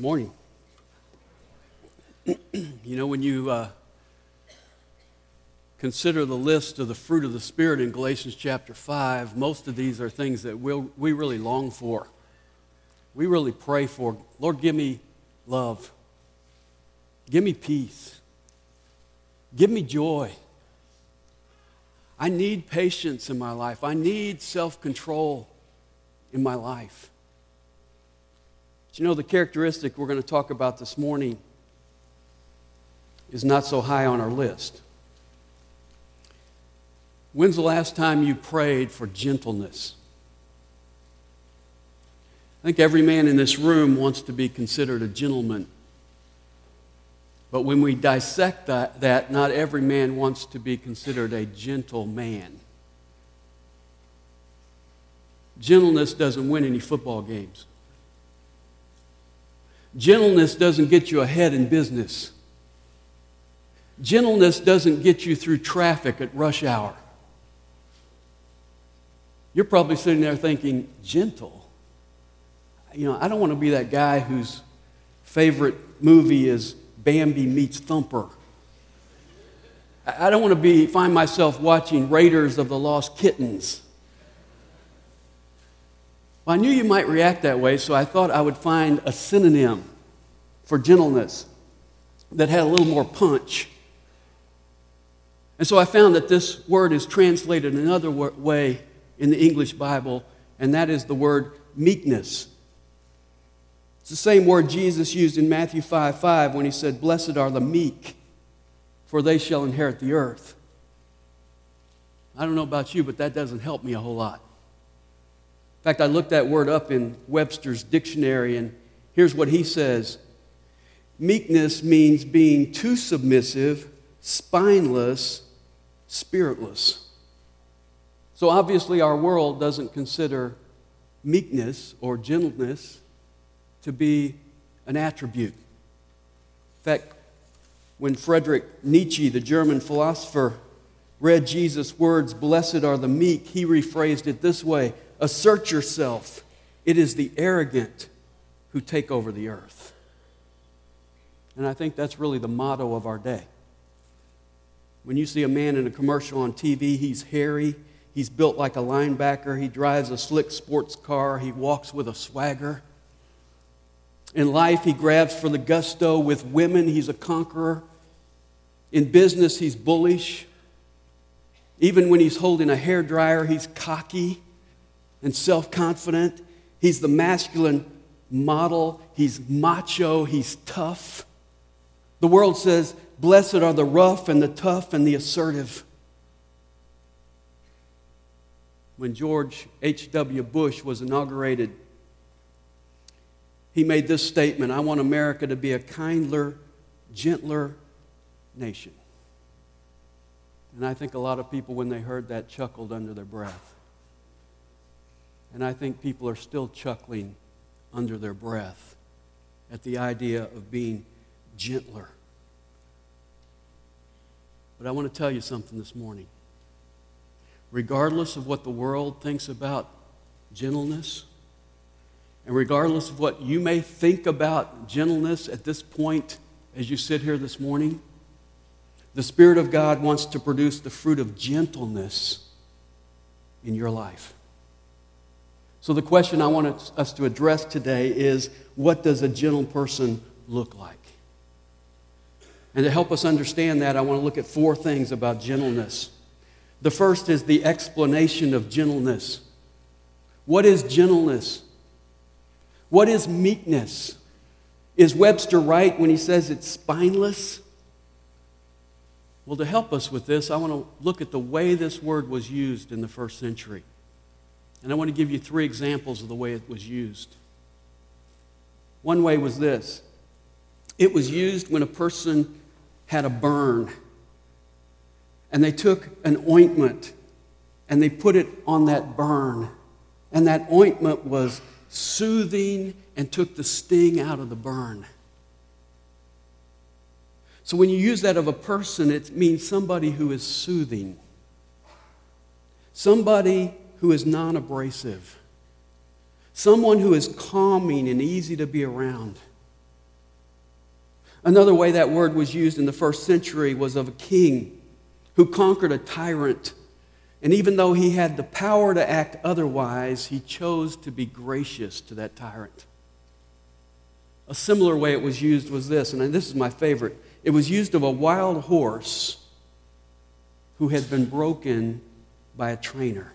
Good morning. you know, when you uh, consider the list of the fruit of the Spirit in Galatians chapter 5, most of these are things that we'll, we really long for. We really pray for. Lord, give me love. Give me peace. Give me joy. I need patience in my life. I need self control in my life. You know, the characteristic we're going to talk about this morning is not so high on our list. When's the last time you prayed for gentleness? I think every man in this room wants to be considered a gentleman. But when we dissect that, that, not every man wants to be considered a gentle man. Gentleness doesn't win any football games. Gentleness doesn't get you ahead in business. Gentleness doesn't get you through traffic at rush hour. You're probably sitting there thinking, gentle? You know, I don't want to be that guy whose favorite movie is Bambi meets Thumper. I don't want to be, find myself watching Raiders of the Lost Kittens. Well, I knew you might react that way, so I thought I would find a synonym for gentleness that had a little more punch. And so I found that this word is translated another way in the English Bible, and that is the word meekness. It's the same word Jesus used in Matthew 5 5 when he said, Blessed are the meek, for they shall inherit the earth. I don't know about you, but that doesn't help me a whole lot. In fact, I looked that word up in Webster's dictionary, and here's what he says Meekness means being too submissive, spineless, spiritless. So obviously, our world doesn't consider meekness or gentleness to be an attribute. In fact, when Friedrich Nietzsche, the German philosopher, read Jesus' words, Blessed are the meek, he rephrased it this way Assert yourself. It is the arrogant who take over the earth. And I think that's really the motto of our day. When you see a man in a commercial on TV, he's hairy, he's built like a linebacker, he drives a slick sports car, he walks with a swagger. In life, he grabs for the gusto. With women, he's a conqueror. In business, he's bullish. Even when he's holding a hair dryer, he's cocky and self confident. He's the masculine model. He's macho. He's tough. The world says, Blessed are the rough and the tough and the assertive. When George H.W. Bush was inaugurated, he made this statement I want America to be a kinder, gentler nation. And I think a lot of people, when they heard that, chuckled under their breath. And I think people are still chuckling under their breath at the idea of being gentler. But I want to tell you something this morning. Regardless of what the world thinks about gentleness, and regardless of what you may think about gentleness at this point as you sit here this morning, the Spirit of God wants to produce the fruit of gentleness in your life. So, the question I want us to address today is what does a gentle person look like? And to help us understand that, I want to look at four things about gentleness. The first is the explanation of gentleness. What is gentleness? What is meekness? Is Webster right when he says it's spineless? Well, to help us with this, I want to look at the way this word was used in the first century. And I want to give you three examples of the way it was used. One way was this it was used when a person had a burn, and they took an ointment and they put it on that burn, and that ointment was soothing and took the sting out of the burn. So when you use that of a person, it means somebody who is soothing, somebody who is non abrasive, someone who is calming and easy to be around. Another way that word was used in the first century was of a king who conquered a tyrant. And even though he had the power to act otherwise, he chose to be gracious to that tyrant. A similar way it was used was this, and this is my favorite. It was used of a wild horse who had been broken by a trainer.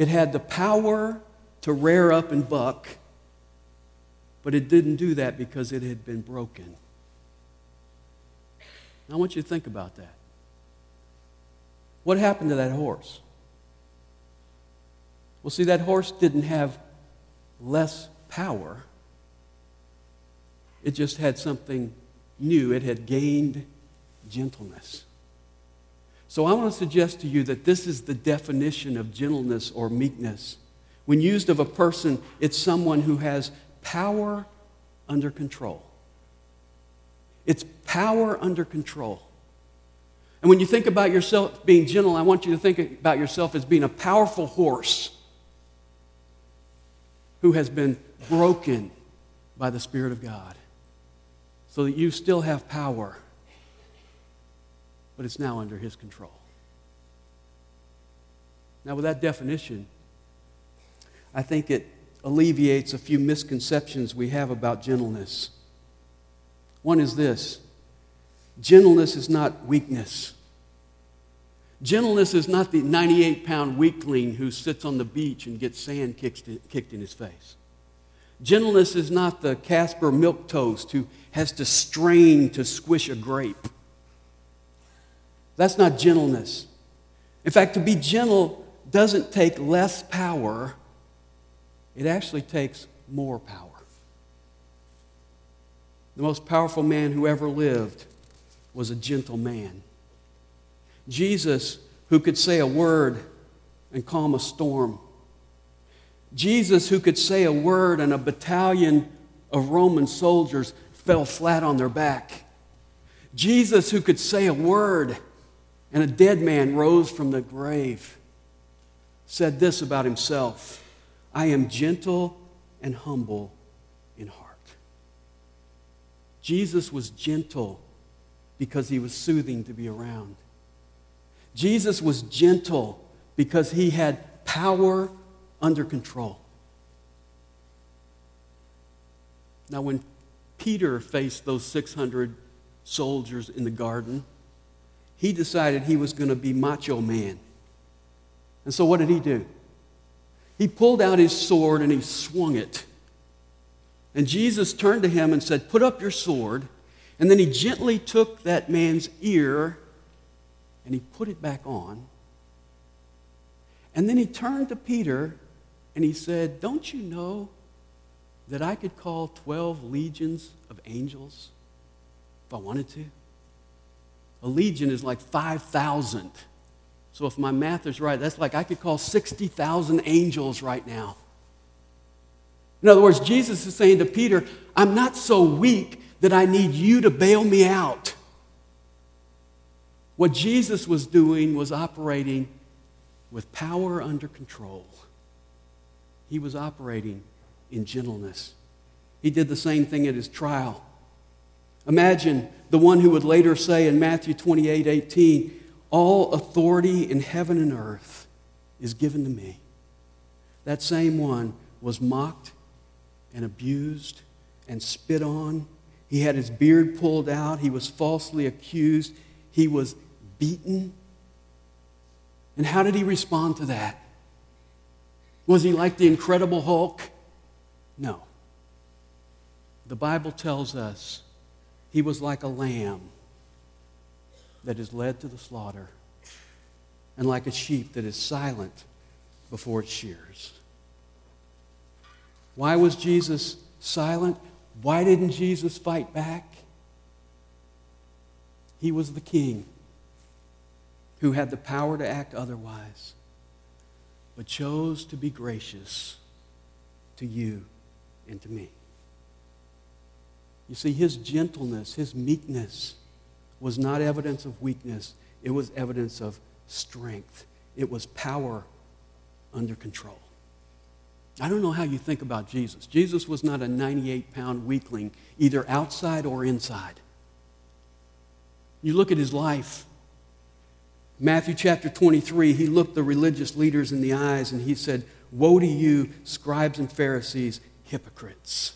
It had the power to rear up and buck, but it didn't do that because it had been broken. I want you to think about that. What happened to that horse? Well, see, that horse didn't have less power, it just had something new. It had gained gentleness. So I want to suggest to you that this is the definition of gentleness or meekness. When used of a person, it's someone who has power under control. It's power under control. And when you think about yourself being gentle, I want you to think about yourself as being a powerful horse who has been broken by the Spirit of God so that you still have power, but it's now under His control. Now, with that definition, I think it alleviates a few misconceptions we have about gentleness. One is this gentleness is not weakness. Gentleness is not the 98 pound weakling who sits on the beach and gets sand kicked in his face. Gentleness is not the Caspar Milquetoast who has to strain to squish a grape. That's not gentleness. In fact, to be gentle doesn't take less power, it actually takes more power. The most powerful man who ever lived was a gentle man. Jesus, who could say a word and calm a storm. Jesus, who could say a word and a battalion of Roman soldiers fell flat on their back. Jesus, who could say a word and a dead man rose from the grave, said this about himself I am gentle and humble in heart. Jesus was gentle because he was soothing to be around. Jesus was gentle because he had power under control. Now, when Peter faced those 600 soldiers in the garden, he decided he was going to be macho man. And so, what did he do? He pulled out his sword and he swung it. And Jesus turned to him and said, Put up your sword. And then he gently took that man's ear and he put it back on. And then he turned to Peter and he said, Don't you know that I could call 12 legions of angels if I wanted to? A legion is like 5,000. So if my math is right, that's like I could call 60,000 angels right now. In other words, Jesus is saying to Peter, I'm not so weak that I need you to bail me out. What Jesus was doing was operating with power under control. He was operating in gentleness. He did the same thing at his trial. Imagine the one who would later say in Matthew 28 18, All authority in heaven and earth is given to me. That same one was mocked and abused and spit on he had his beard pulled out. He was falsely accused. He was beaten. And how did he respond to that? Was he like the Incredible Hulk? No. The Bible tells us he was like a lamb that is led to the slaughter and like a sheep that is silent before its shears. Why was Jesus silent? Why didn't Jesus fight back? He was the king who had the power to act otherwise, but chose to be gracious to you and to me. You see, his gentleness, his meekness was not evidence of weakness, it was evidence of strength. It was power under control. I don't know how you think about Jesus. Jesus was not a 98 pound weakling, either outside or inside. You look at his life. Matthew chapter 23, he looked the religious leaders in the eyes and he said, Woe to you, scribes and Pharisees, hypocrites.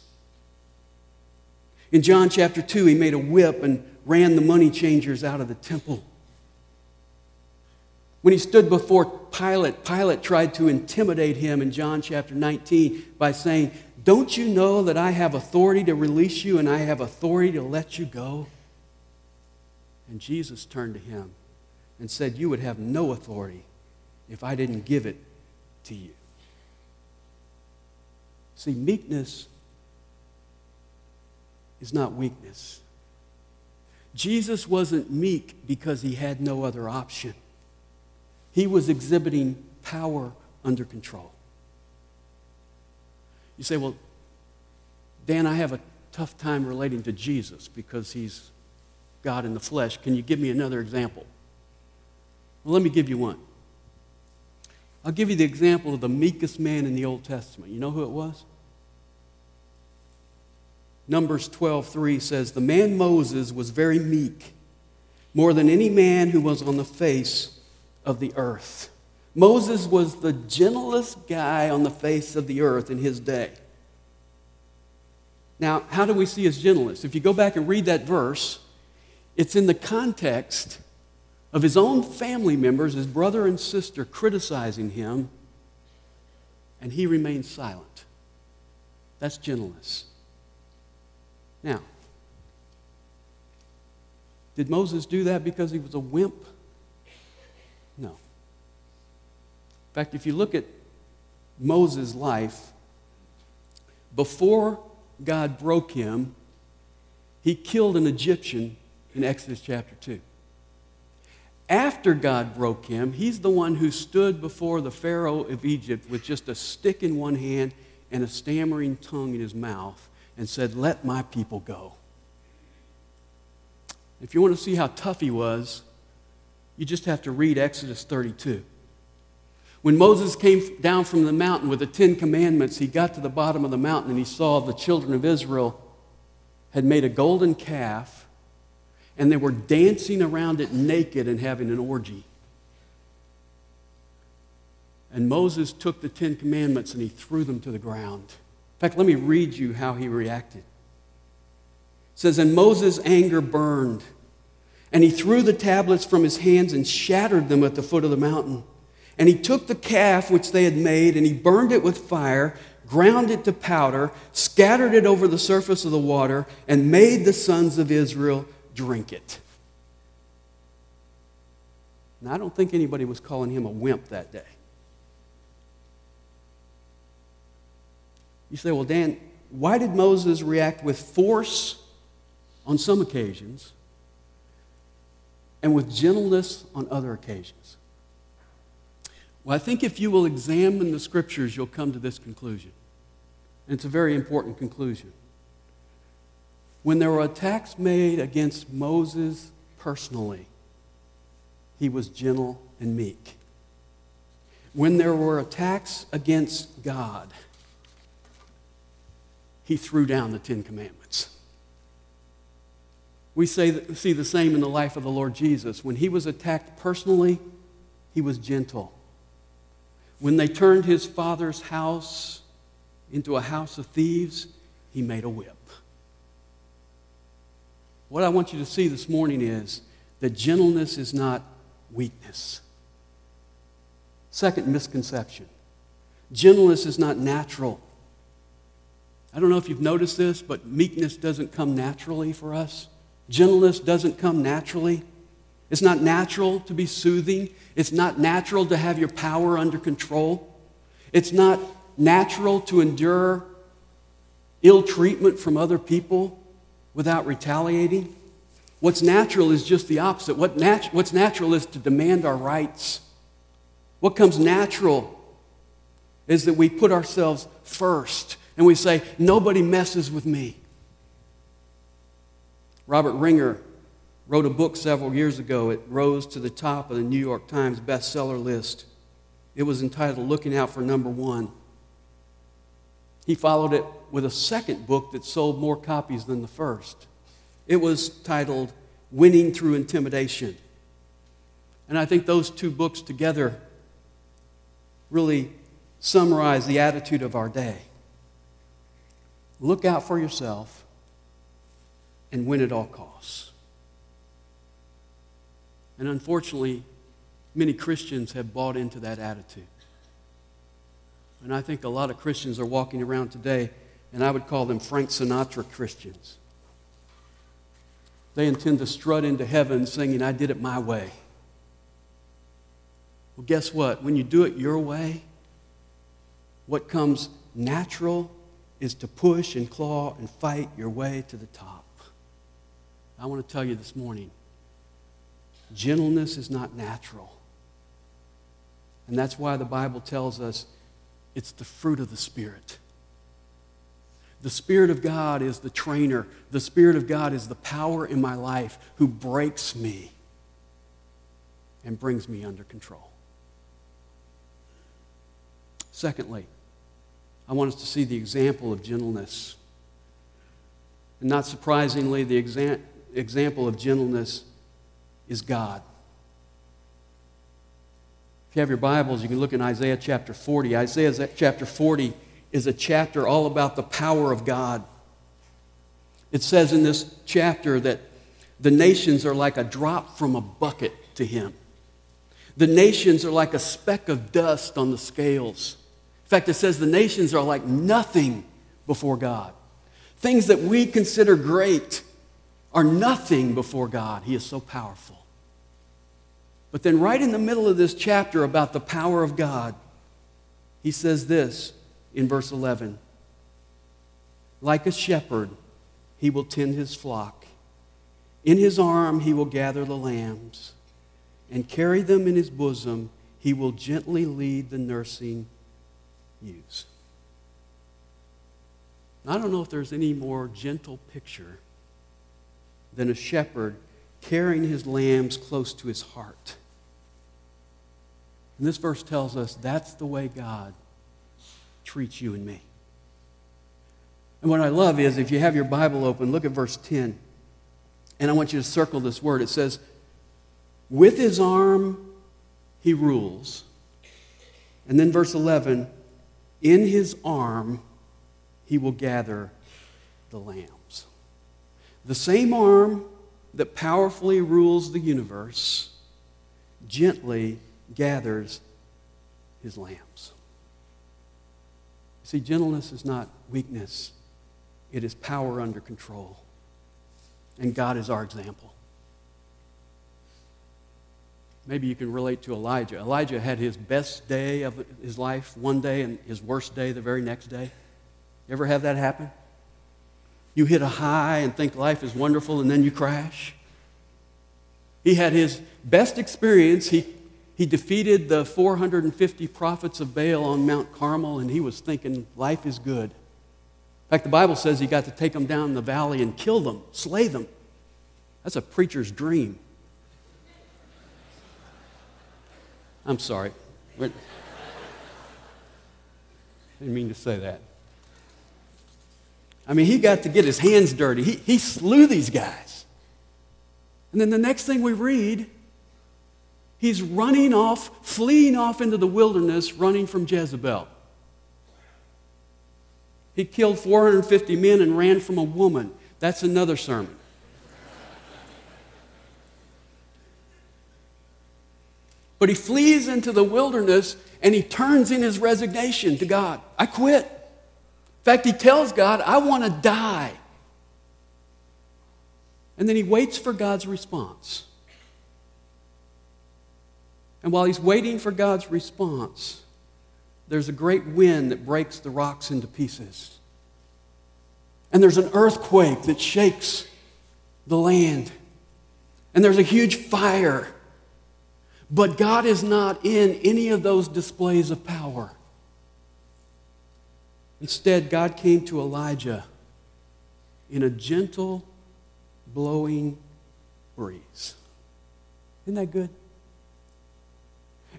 In John chapter 2, he made a whip and ran the money changers out of the temple. When he stood before Pilate, Pilate tried to intimidate him in John chapter 19 by saying, Don't you know that I have authority to release you and I have authority to let you go? And Jesus turned to him and said, You would have no authority if I didn't give it to you. See, meekness is not weakness. Jesus wasn't meek because he had no other option. He was exhibiting power under control. You say, well, Dan, I have a tough time relating to Jesus because he's God in the flesh. Can you give me another example? Well, let me give you one. I'll give you the example of the meekest man in the Old Testament. You know who it was? Numbers 12:3 says, "The man Moses was very meek, more than any man who was on the face of the earth. Moses was the gentlest guy on the face of the earth in his day. Now, how do we see his gentleness? If you go back and read that verse, it's in the context of his own family members, his brother and sister, criticizing him, and he remains silent. That's gentleness. Now, did Moses do that because he was a wimp? No. In fact, if you look at Moses' life, before God broke him, he killed an Egyptian in Exodus chapter 2. After God broke him, he's the one who stood before the Pharaoh of Egypt with just a stick in one hand and a stammering tongue in his mouth and said, Let my people go. If you want to see how tough he was, you just have to read Exodus 32. When Moses came down from the mountain with the Ten Commandments, he got to the bottom of the mountain and he saw the children of Israel had made a golden calf and they were dancing around it naked and having an orgy. And Moses took the Ten Commandments and he threw them to the ground. Fact, let me read you how he reacted. It says, And Moses' anger burned and he threw the tablets from his hands and shattered them at the foot of the mountain. And he took the calf which they had made and he burned it with fire, ground it to powder, scattered it over the surface of the water, and made the sons of Israel drink it. Now, I don't think anybody was calling him a wimp that day. You say, well, Dan, why did Moses react with force on some occasions and with gentleness on other occasions? Well, I think if you will examine the scriptures, you'll come to this conclusion. And it's a very important conclusion. When there were attacks made against Moses personally, he was gentle and meek. When there were attacks against God, he threw down the Ten Commandments. We see the same in the life of the Lord Jesus. When he was attacked personally, he was gentle. When they turned his father's house into a house of thieves, he made a whip. What I want you to see this morning is that gentleness is not weakness. Second misconception gentleness is not natural. I don't know if you've noticed this, but meekness doesn't come naturally for us. Gentleness doesn't come naturally. It's not natural to be soothing. It's not natural to have your power under control. It's not natural to endure ill treatment from other people without retaliating. What's natural is just the opposite. What nat- what's natural is to demand our rights. What comes natural is that we put ourselves first and we say, Nobody messes with me. Robert Ringer wrote a book several years ago. It rose to the top of the New York Times bestseller list. It was entitled Looking Out for Number One. he followed it with a second book that sold more copies than the first. It was titled Winning Through Intimidation. And I think those two books together really summarize the attitude of our day. Look out for yourself and win at all costs. And unfortunately, many Christians have bought into that attitude. And I think a lot of Christians are walking around today, and I would call them Frank Sinatra Christians. They intend to strut into heaven singing, I did it my way. Well, guess what? When you do it your way, what comes natural is to push and claw and fight your way to the top. I want to tell you this morning gentleness is not natural. And that's why the Bible tells us it's the fruit of the Spirit. The Spirit of God is the trainer. The Spirit of God is the power in my life who breaks me and brings me under control. Secondly, I want us to see the example of gentleness. And not surprisingly, the exa- example of gentleness is God. If you have your Bibles, you can look in Isaiah chapter 40. Isaiah chapter 40 is a chapter all about the power of God. It says in this chapter that the nations are like a drop from a bucket to him. The nations are like a speck of dust on the scales. In fact, it says the nations are like nothing before God. Things that we consider great are nothing before God. He is so powerful. But then, right in the middle of this chapter about the power of God, he says this in verse 11 Like a shepherd, he will tend his flock. In his arm, he will gather the lambs and carry them in his bosom. He will gently lead the nursing ewes. I don't know if there's any more gentle picture than a shepherd carrying his lambs close to his heart. And this verse tells us that's the way God treats you and me. And what I love is if you have your Bible open, look at verse 10. And I want you to circle this word. It says, With his arm he rules. And then verse 11, In his arm he will gather the lambs. The same arm that powerfully rules the universe gently gathers his lambs. See, gentleness is not weakness, it is power under control. And God is our example. Maybe you can relate to Elijah. Elijah had his best day of his life one day and his worst day the very next day. You ever have that happen? You hit a high and think life is wonderful and then you crash. He had his best experience. He he defeated the 450 prophets of Baal on Mount Carmel, and he was thinking, life is good. In fact, the Bible says he got to take them down in the valley and kill them, slay them. That's a preacher's dream. I'm sorry. I didn't mean to say that. I mean, he got to get his hands dirty. He, he slew these guys. And then the next thing we read He's running off, fleeing off into the wilderness, running from Jezebel. He killed 450 men and ran from a woman. That's another sermon. But he flees into the wilderness and he turns in his resignation to God. I quit. In fact, he tells God, I want to die. And then he waits for God's response. And while he's waiting for God's response, there's a great wind that breaks the rocks into pieces. And there's an earthquake that shakes the land. And there's a huge fire. But God is not in any of those displays of power. Instead, God came to Elijah in a gentle, blowing breeze. Isn't that good?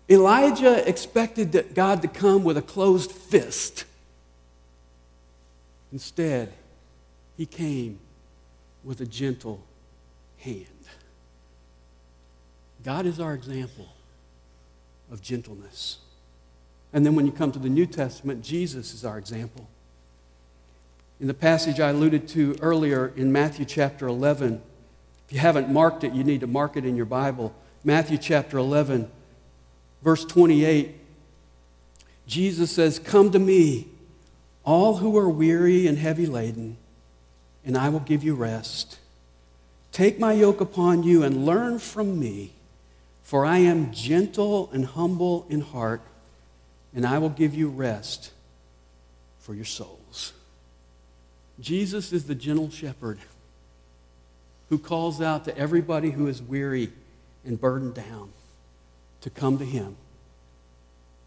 Elijah expected God to come with a closed fist Instead, he came with a gentle hand. God is our example of gentleness. And then when you come to the New Testament, Jesus is our example. In the passage I alluded to earlier in Matthew chapter 11, if you haven't marked it, you need to mark it in your Bible. Matthew chapter 11, verse 28, Jesus says, Come to me, all who are weary and heavy laden, and I will give you rest. Take my yoke upon you and learn from me, for I am gentle and humble in heart, and I will give you rest for your souls. Jesus is the gentle shepherd who calls out to everybody who is weary and burdened down to come to him,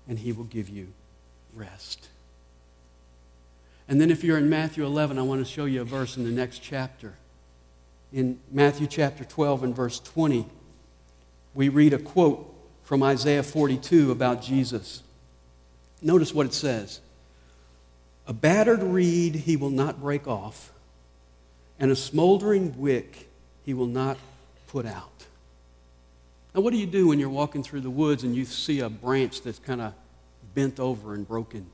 and he will give you rest. And then, if you're in Matthew 11, I want to show you a verse in the next chapter. In Matthew chapter 12 and verse 20, we read a quote from Isaiah 42 about Jesus. Notice what it says A battered reed he will not break off, and a smoldering wick he will not put out. Now, what do you do when you're walking through the woods and you see a branch that's kind of bent over and broken?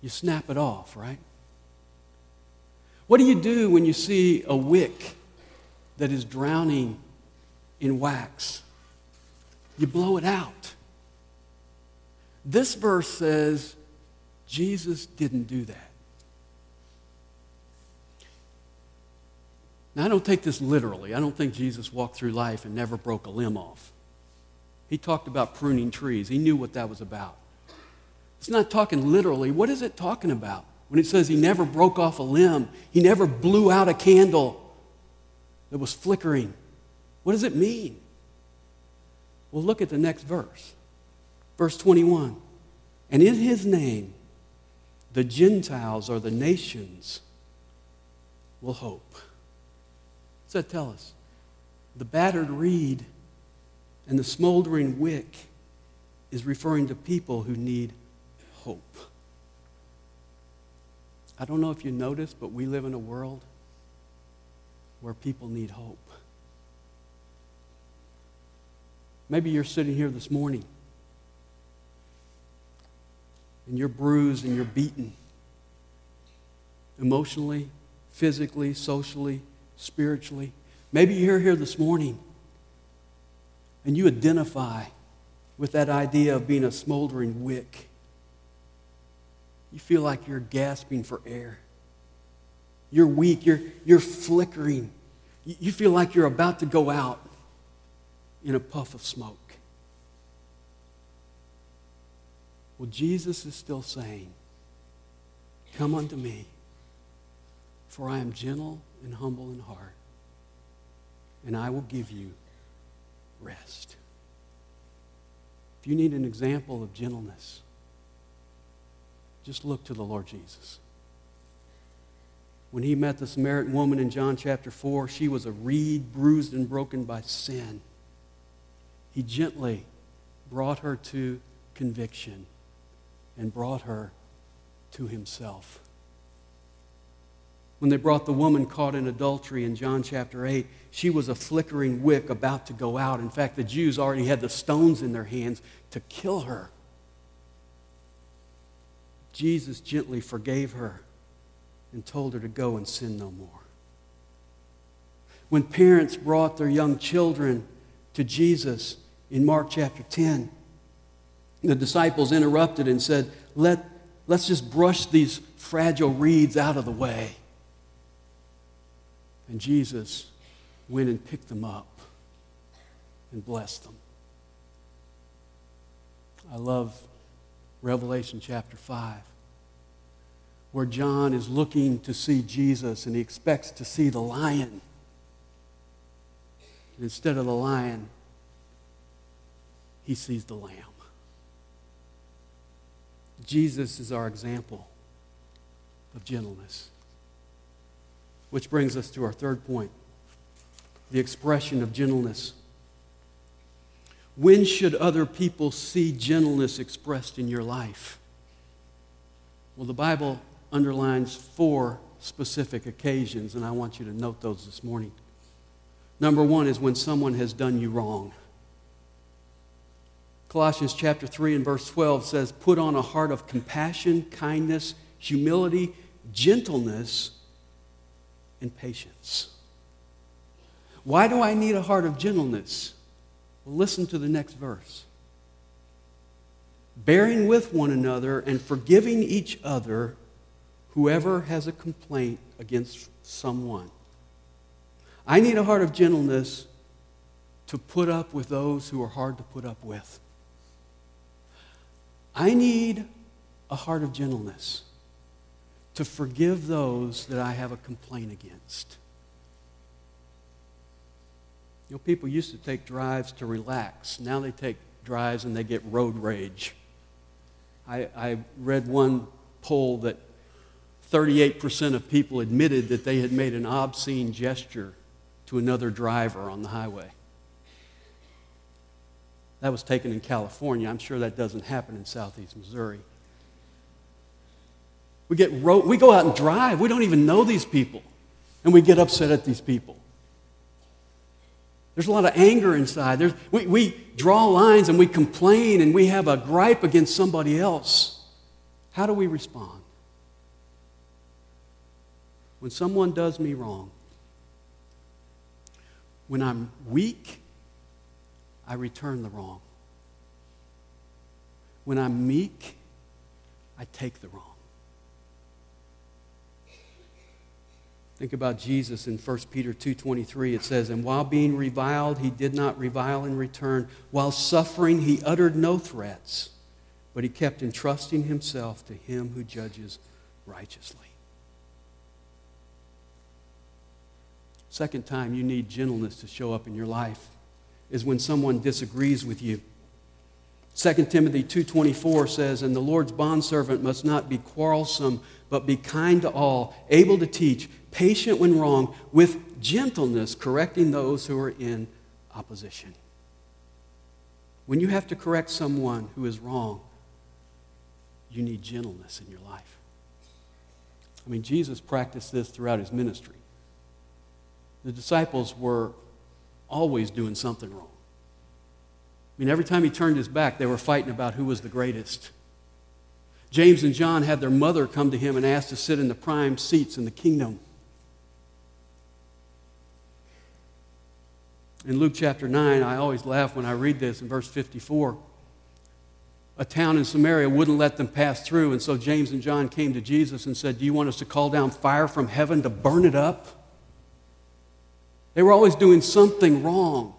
You snap it off, right? What do you do when you see a wick that is drowning in wax? You blow it out. This verse says Jesus didn't do that. Now, I don't take this literally. I don't think Jesus walked through life and never broke a limb off. He talked about pruning trees, he knew what that was about. It's not talking literally. What is it talking about? When it says he never broke off a limb, he never blew out a candle that was flickering. What does it mean? Well, look at the next verse. Verse 21. And in his name, the Gentiles or the nations will hope. What's that tell us? The battered reed and the smoldering wick is referring to people who need hope. I don't know if you noticed, but we live in a world where people need hope. Maybe you're sitting here this morning and you're bruised and you're beaten emotionally, physically, socially, spiritually. Maybe you're here this morning and you identify with that idea of being a smoldering wick. You feel like you're gasping for air. You're weak. You're, you're flickering. You feel like you're about to go out in a puff of smoke. Well, Jesus is still saying, Come unto me, for I am gentle and humble in heart, and I will give you rest. If you need an example of gentleness, just look to the Lord Jesus. When he met the Samaritan woman in John chapter 4, she was a reed bruised and broken by sin. He gently brought her to conviction and brought her to himself. When they brought the woman caught in adultery in John chapter 8, she was a flickering wick about to go out. In fact, the Jews already had the stones in their hands to kill her. Jesus gently forgave her and told her to go and sin no more. When parents brought their young children to Jesus in Mark chapter 10, the disciples interrupted and said, Let, Let's just brush these fragile reeds out of the way. And Jesus went and picked them up and blessed them. I love Revelation chapter 5, where John is looking to see Jesus and he expects to see the lion. And instead of the lion, he sees the lamb. Jesus is our example of gentleness. Which brings us to our third point the expression of gentleness. When should other people see gentleness expressed in your life? Well, the Bible underlines four specific occasions, and I want you to note those this morning. Number one is when someone has done you wrong. Colossians chapter 3 and verse 12 says, Put on a heart of compassion, kindness, humility, gentleness, and patience. Why do I need a heart of gentleness? Well, listen to the next verse. Bearing with one another and forgiving each other, whoever has a complaint against someone. I need a heart of gentleness to put up with those who are hard to put up with. I need a heart of gentleness to forgive those that I have a complaint against. You know, people used to take drives to relax. Now they take drives and they get road rage. I, I read one poll that 38% of people admitted that they had made an obscene gesture to another driver on the highway. That was taken in California. I'm sure that doesn't happen in southeast Missouri. We, get ro- we go out and drive. We don't even know these people. And we get upset at these people. There's a lot of anger inside. There's, we, we draw lines and we complain and we have a gripe against somebody else. How do we respond? When someone does me wrong, when I'm weak, I return the wrong. When I'm meek, I take the wrong. Think about Jesus in 1 Peter 2:23 it says and while being reviled he did not revile in return while suffering he uttered no threats but he kept entrusting himself to him who judges righteously. Second time you need gentleness to show up in your life is when someone disagrees with you. 2 Timothy 2:24 says, "And the Lord's bondservant must not be quarrelsome, but be kind to all, able to teach, patient when wrong, with gentleness correcting those who are in opposition." When you have to correct someone who is wrong, you need gentleness in your life. I mean, Jesus practiced this throughout his ministry. The disciples were always doing something wrong. I mean, every time he turned his back, they were fighting about who was the greatest. James and John had their mother come to him and ask to sit in the prime seats in the kingdom. In Luke chapter 9, I always laugh when I read this in verse 54. A town in Samaria wouldn't let them pass through, and so James and John came to Jesus and said, Do you want us to call down fire from heaven to burn it up? They were always doing something wrong.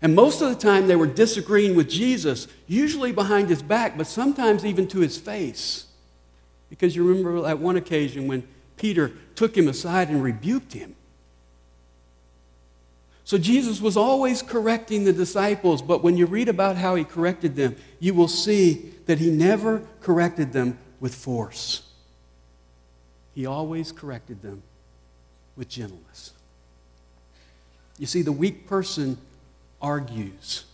And most of the time, they were disagreeing with Jesus, usually behind his back, but sometimes even to his face. Because you remember that one occasion when Peter took him aside and rebuked him. So Jesus was always correcting the disciples, but when you read about how he corrected them, you will see that he never corrected them with force. He always corrected them with gentleness. You see, the weak person argues,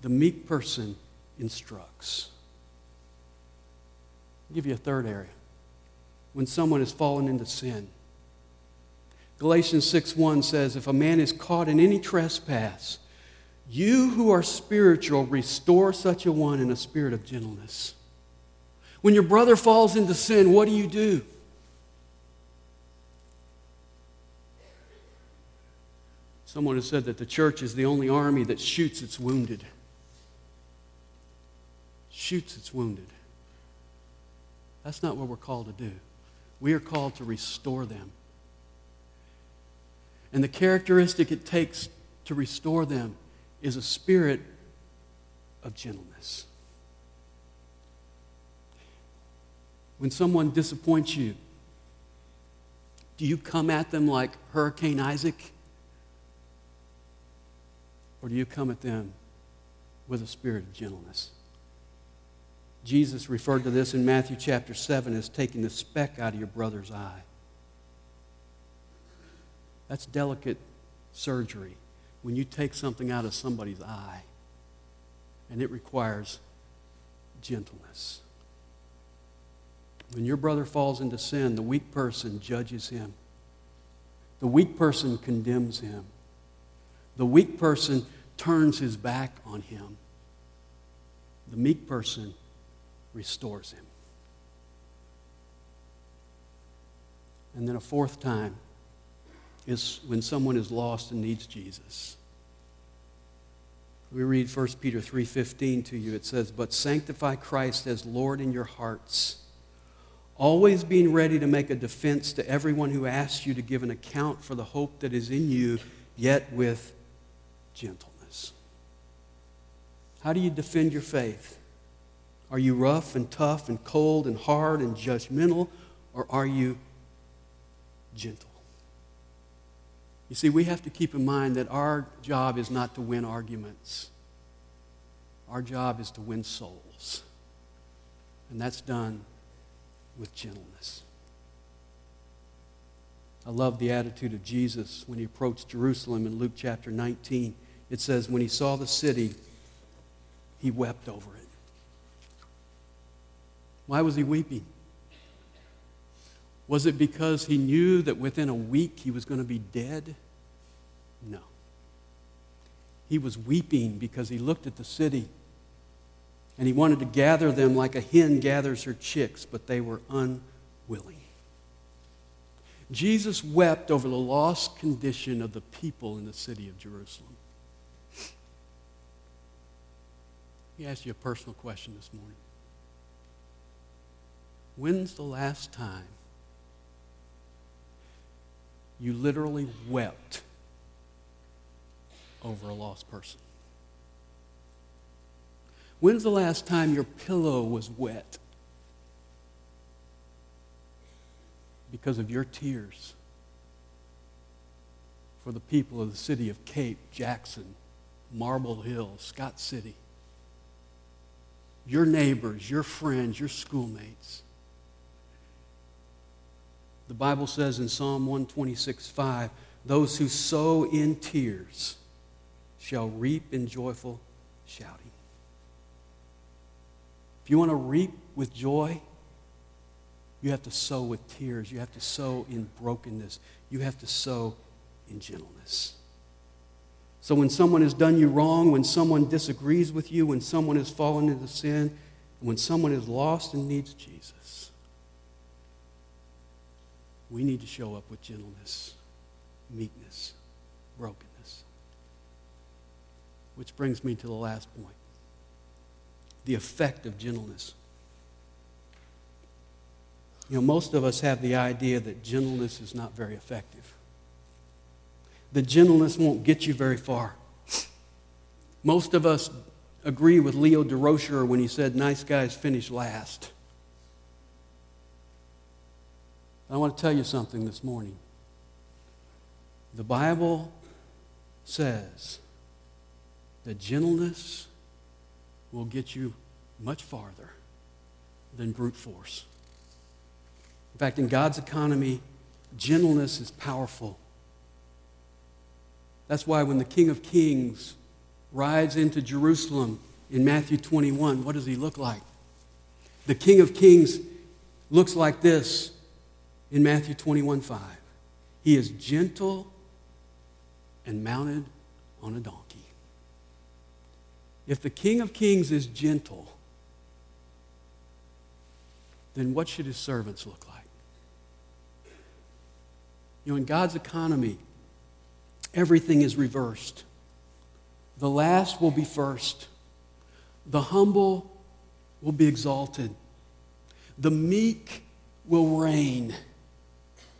the meek person instructs. I'll give you a third area. When someone has fallen into sin. Galatians 6:1 says, If a man is caught in any trespass, you who are spiritual, restore such a one in a spirit of gentleness. When your brother falls into sin, what do you do? Someone has said that the church is the only army that shoots its wounded. Shoots its wounded. That's not what we're called to do. We are called to restore them. And the characteristic it takes to restore them is a spirit of gentleness. When someone disappoints you, do you come at them like Hurricane Isaac? Or do you come at them with a spirit of gentleness? Jesus referred to this in Matthew chapter 7 as taking the speck out of your brother's eye. That's delicate surgery when you take something out of somebody's eye, and it requires gentleness. When your brother falls into sin, the weak person judges him. The weak person condemns him. The weak person turns his back on him. The meek person restores him. And then a fourth time is when someone is lost and needs Jesus. We read 1 Peter 3:15 to you. It says, "But sanctify Christ as Lord in your hearts, always being ready to make a defense to everyone who asks you to give an account for the hope that is in you, yet with gentleness." How do you defend your faith? Are you rough and tough and cold and hard and judgmental, or are you gentle? You see, we have to keep in mind that our job is not to win arguments. Our job is to win souls. And that's done with gentleness. I love the attitude of Jesus when he approached Jerusalem in Luke chapter 19. It says, when he saw the city, he wept over it. Why was he weeping? Was it because he knew that within a week he was going to be dead? No. He was weeping because he looked at the city and he wanted to gather them like a hen gathers her chicks, but they were unwilling. Jesus wept over the lost condition of the people in the city of Jerusalem. He asked you a personal question this morning. When's the last time you literally wept over a lost person? When's the last time your pillow was wet because of your tears for the people of the city of Cape, Jackson, Marble Hill, Scott City? Your neighbors, your friends, your schoolmates. The Bible says in Psalm 126 5, those who sow in tears shall reap in joyful shouting. If you want to reap with joy, you have to sow with tears. You have to sow in brokenness. You have to sow in gentleness. So when someone has done you wrong, when someone disagrees with you, when someone has fallen into sin, when someone is lost and needs Jesus, we need to show up with gentleness, meekness, brokenness. Which brings me to the last point the effect of gentleness. You know, most of us have the idea that gentleness is not very effective. The gentleness won't get you very far. Most of us agree with Leo Durocher when he said, nice guys finish last. I want to tell you something this morning. The Bible says that gentleness will get you much farther than brute force. In fact, in God's economy, gentleness is powerful. That's why when the King of Kings rides into Jerusalem in Matthew 21, what does he look like? The King of Kings looks like this in Matthew 21 5. He is gentle and mounted on a donkey. If the King of Kings is gentle, then what should his servants look like? You know, in God's economy, everything is reversed. The last will be first, the humble will be exalted, the meek will reign.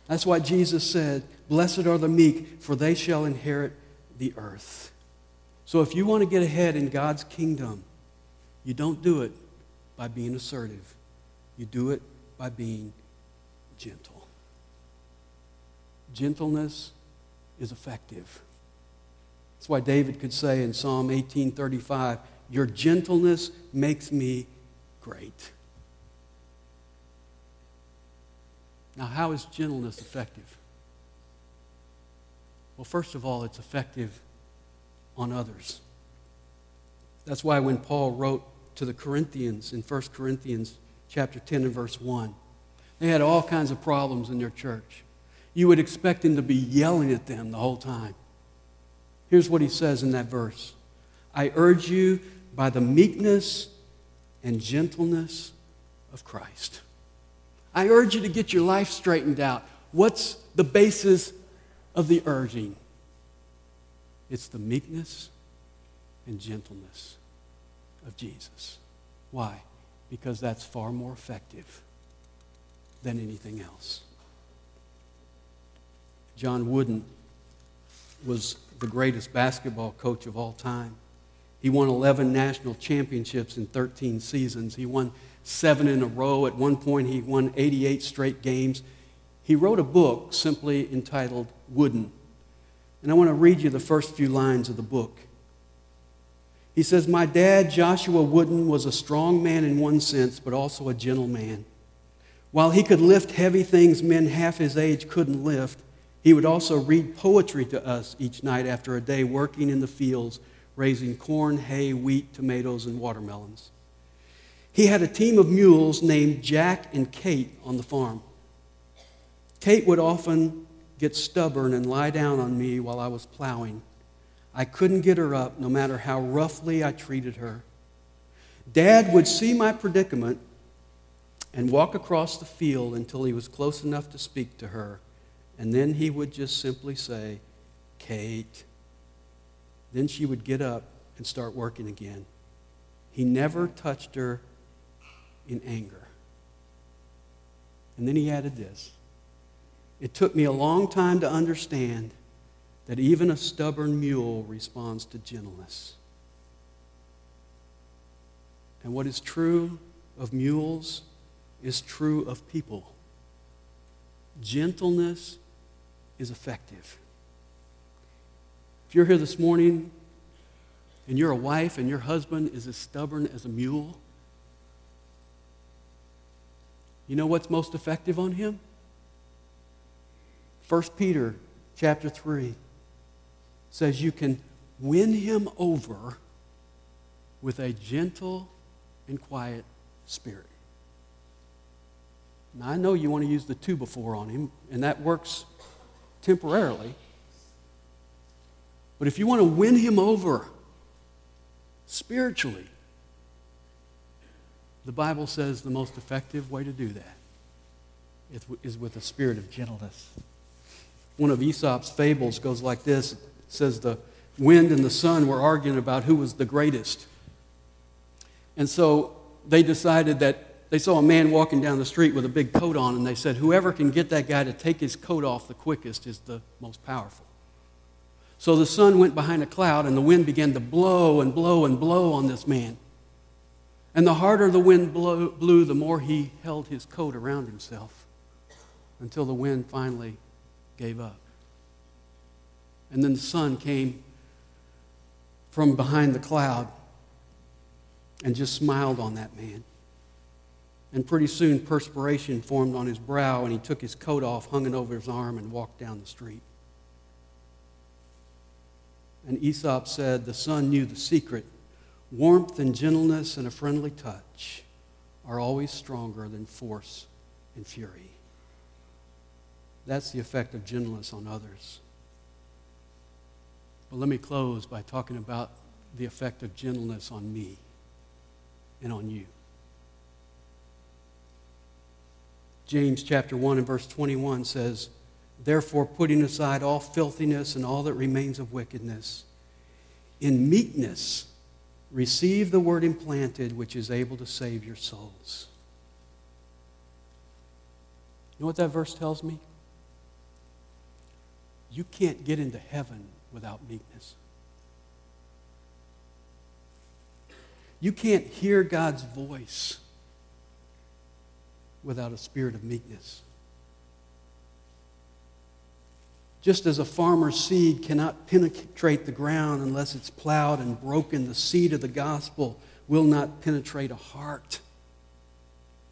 That's why Jesus said, Blessed are the meek, for they shall inherit the earth. So if you want to get ahead in God's kingdom, you don't do it by being assertive. You do it by being gentle. Gentleness is effective. That's why David could say in Psalm 18:35, "Your gentleness makes me great." Now, how is gentleness effective? Well, first of all, it's effective on others. That's why when Paul wrote to the Corinthians in 1 Corinthians chapter 10 and verse 1, They had all kinds of problems in their church. You would expect him to be yelling at them the whole time. Here's what he says in that verse I urge you by the meekness and gentleness of Christ. I urge you to get your life straightened out. What's the basis of the urging? It's the meekness and gentleness of Jesus. Why? Because that's far more effective than anything else. John Wooden was the greatest basketball coach of all time. He won 11 national championships in 13 seasons. He won seven in a row. At one point, he won 88 straight games. He wrote a book simply entitled Wooden. And I want to read you the first few lines of the book. He says, My dad, Joshua Wooden, was a strong man in one sense, but also a gentle man. While he could lift heavy things men half his age couldn't lift, he would also read poetry to us each night after a day working in the fields raising corn, hay, wheat, tomatoes, and watermelons. He had a team of mules named Jack and Kate on the farm. Kate would often get stubborn and lie down on me while I was plowing. I couldn't get her up no matter how roughly I treated her. Dad would see my predicament and walk across the field until he was close enough to speak to her, and then he would just simply say, Kate. Then she would get up and start working again. He never touched her in anger. And then he added this It took me a long time to understand that even a stubborn mule responds to gentleness. And what is true of mules is true of people. Gentleness is effective. If you're here this morning and you're a wife and your husband is as stubborn as a mule, you know what's most effective on him? 1 Peter chapter 3 says you can win him over with a gentle and quiet spirit. Now, I know you want to use the two before on him, and that works temporarily. But if you want to win him over spiritually, the Bible says the most effective way to do that is with a spirit of gentleness. One of Aesop's fables goes like this it says, The wind and the sun were arguing about who was the greatest. And so they decided that they saw a man walking down the street with a big coat on, and they said, Whoever can get that guy to take his coat off the quickest is the most powerful. So the sun went behind a cloud, and the wind began to blow and blow and blow on this man. And the harder the wind blow, blew, the more he held his coat around himself until the wind finally gave up. And then the sun came from behind the cloud and just smiled on that man. And pretty soon, perspiration formed on his brow, and he took his coat off, hung it over his arm, and walked down the street. And Aesop said, The sun knew the secret. Warmth and gentleness and a friendly touch are always stronger than force and fury. That's the effect of gentleness on others. But let me close by talking about the effect of gentleness on me and on you. James chapter 1 and verse 21 says, Therefore, putting aside all filthiness and all that remains of wickedness, in meekness receive the word implanted, which is able to save your souls. You know what that verse tells me? You can't get into heaven without meekness. You can't hear God's voice without a spirit of meekness. Just as a farmer's seed cannot penetrate the ground unless it's plowed and broken, the seed of the gospel will not penetrate a heart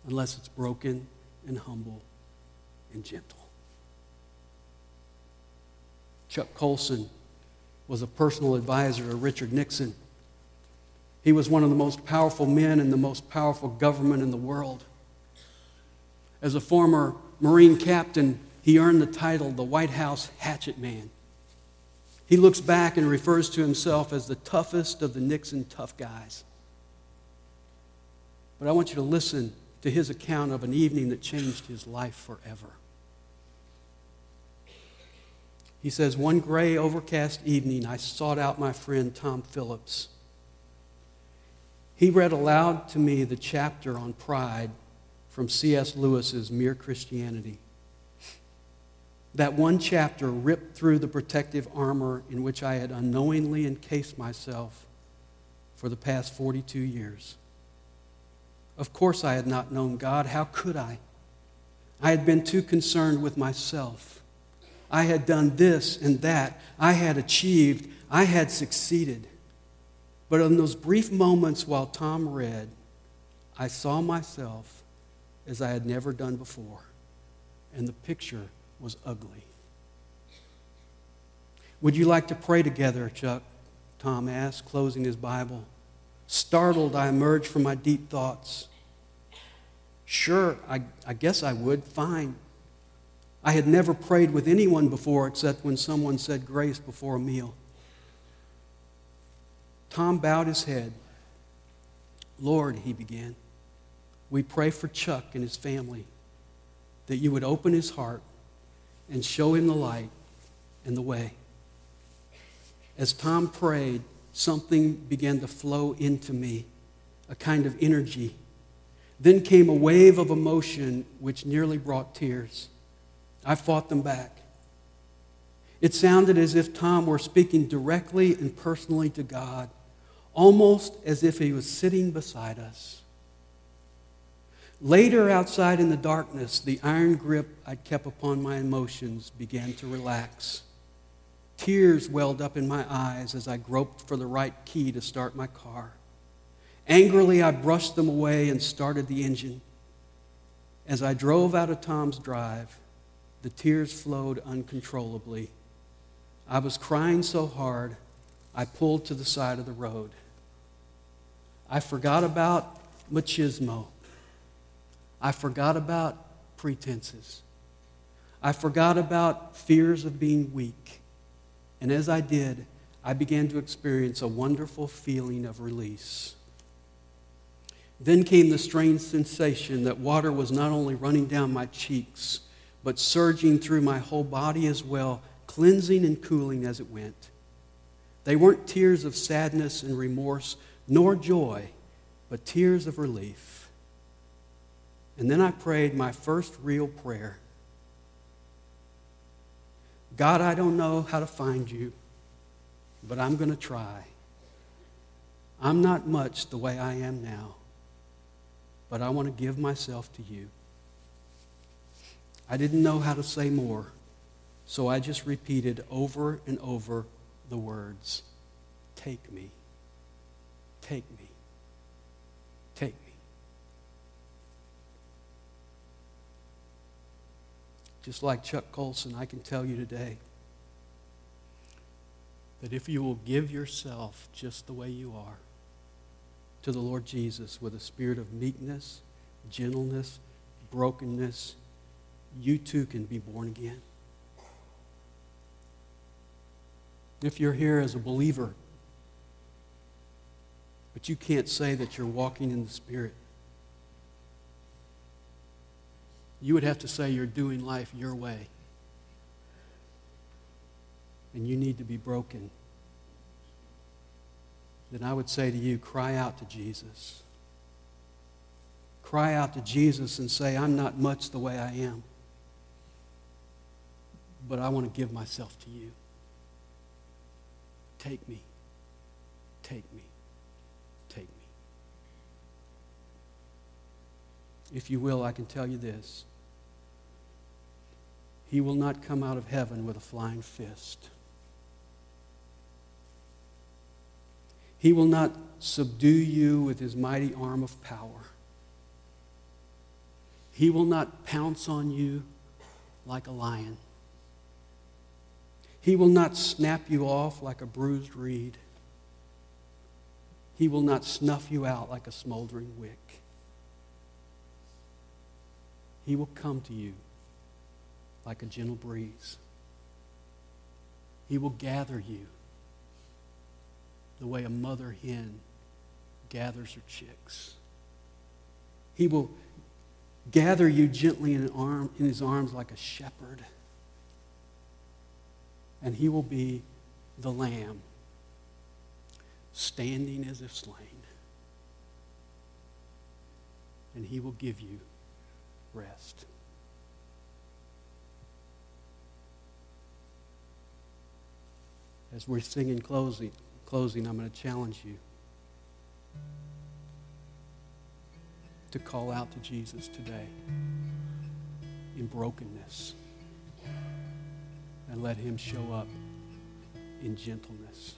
unless it's broken and humble and gentle. Chuck Colson was a personal advisor to Richard Nixon. He was one of the most powerful men in the most powerful government in the world. As a former Marine captain, he earned the title the White House Hatchet Man. He looks back and refers to himself as the toughest of the Nixon tough guys. But I want you to listen to his account of an evening that changed his life forever. He says, One gray, overcast evening, I sought out my friend Tom Phillips. He read aloud to me the chapter on pride from C.S. Lewis's Mere Christianity. That one chapter ripped through the protective armor in which I had unknowingly encased myself for the past 42 years. Of course, I had not known God. How could I? I had been too concerned with myself. I had done this and that. I had achieved. I had succeeded. But in those brief moments while Tom read, I saw myself as I had never done before. And the picture was ugly. Would you like to pray together, Chuck? Tom asked, closing his Bible. Startled, I emerged from my deep thoughts. Sure, I, I guess I would. Fine. I had never prayed with anyone before except when someone said grace before a meal. Tom bowed his head. Lord, he began, we pray for Chuck and his family that you would open his heart and show him the light and the way. As Tom prayed, something began to flow into me, a kind of energy. Then came a wave of emotion which nearly brought tears. I fought them back. It sounded as if Tom were speaking directly and personally to God, almost as if he was sitting beside us. Later, outside in the darkness, the iron grip I'd kept upon my emotions began to relax. Tears welled up in my eyes as I groped for the right key to start my car. Angrily, I brushed them away and started the engine. As I drove out of Tom's drive, the tears flowed uncontrollably. I was crying so hard, I pulled to the side of the road. I forgot about machismo. I forgot about pretenses. I forgot about fears of being weak. And as I did, I began to experience a wonderful feeling of release. Then came the strange sensation that water was not only running down my cheeks, but surging through my whole body as well, cleansing and cooling as it went. They weren't tears of sadness and remorse, nor joy, but tears of relief. And then I prayed my first real prayer God, I don't know how to find you, but I'm going to try. I'm not much the way I am now, but I want to give myself to you. I didn't know how to say more, so I just repeated over and over the words Take me, take me, take me. Just like Chuck Colson, I can tell you today that if you will give yourself just the way you are to the Lord Jesus with a spirit of meekness, gentleness, brokenness, you too can be born again. If you're here as a believer, but you can't say that you're walking in the Spirit, you would have to say you're doing life your way. And you need to be broken. Then I would say to you, cry out to Jesus. Cry out to Jesus and say, I'm not much the way I am, but I want to give myself to you. Take me. Take me. Take me. If you will, I can tell you this. He will not come out of heaven with a flying fist. He will not subdue you with his mighty arm of power. He will not pounce on you like a lion. He will not snap you off like a bruised reed. He will not snuff you out like a smoldering wick. He will come to you like a gentle breeze. He will gather you the way a mother hen gathers her chicks. He will gather you gently in, arm, in his arms like a shepherd. And he will be the lamb standing as if slain. And he will give you rest. As we're singing closing, closing, I'm going to challenge you to call out to Jesus today in brokenness and let him show up in gentleness.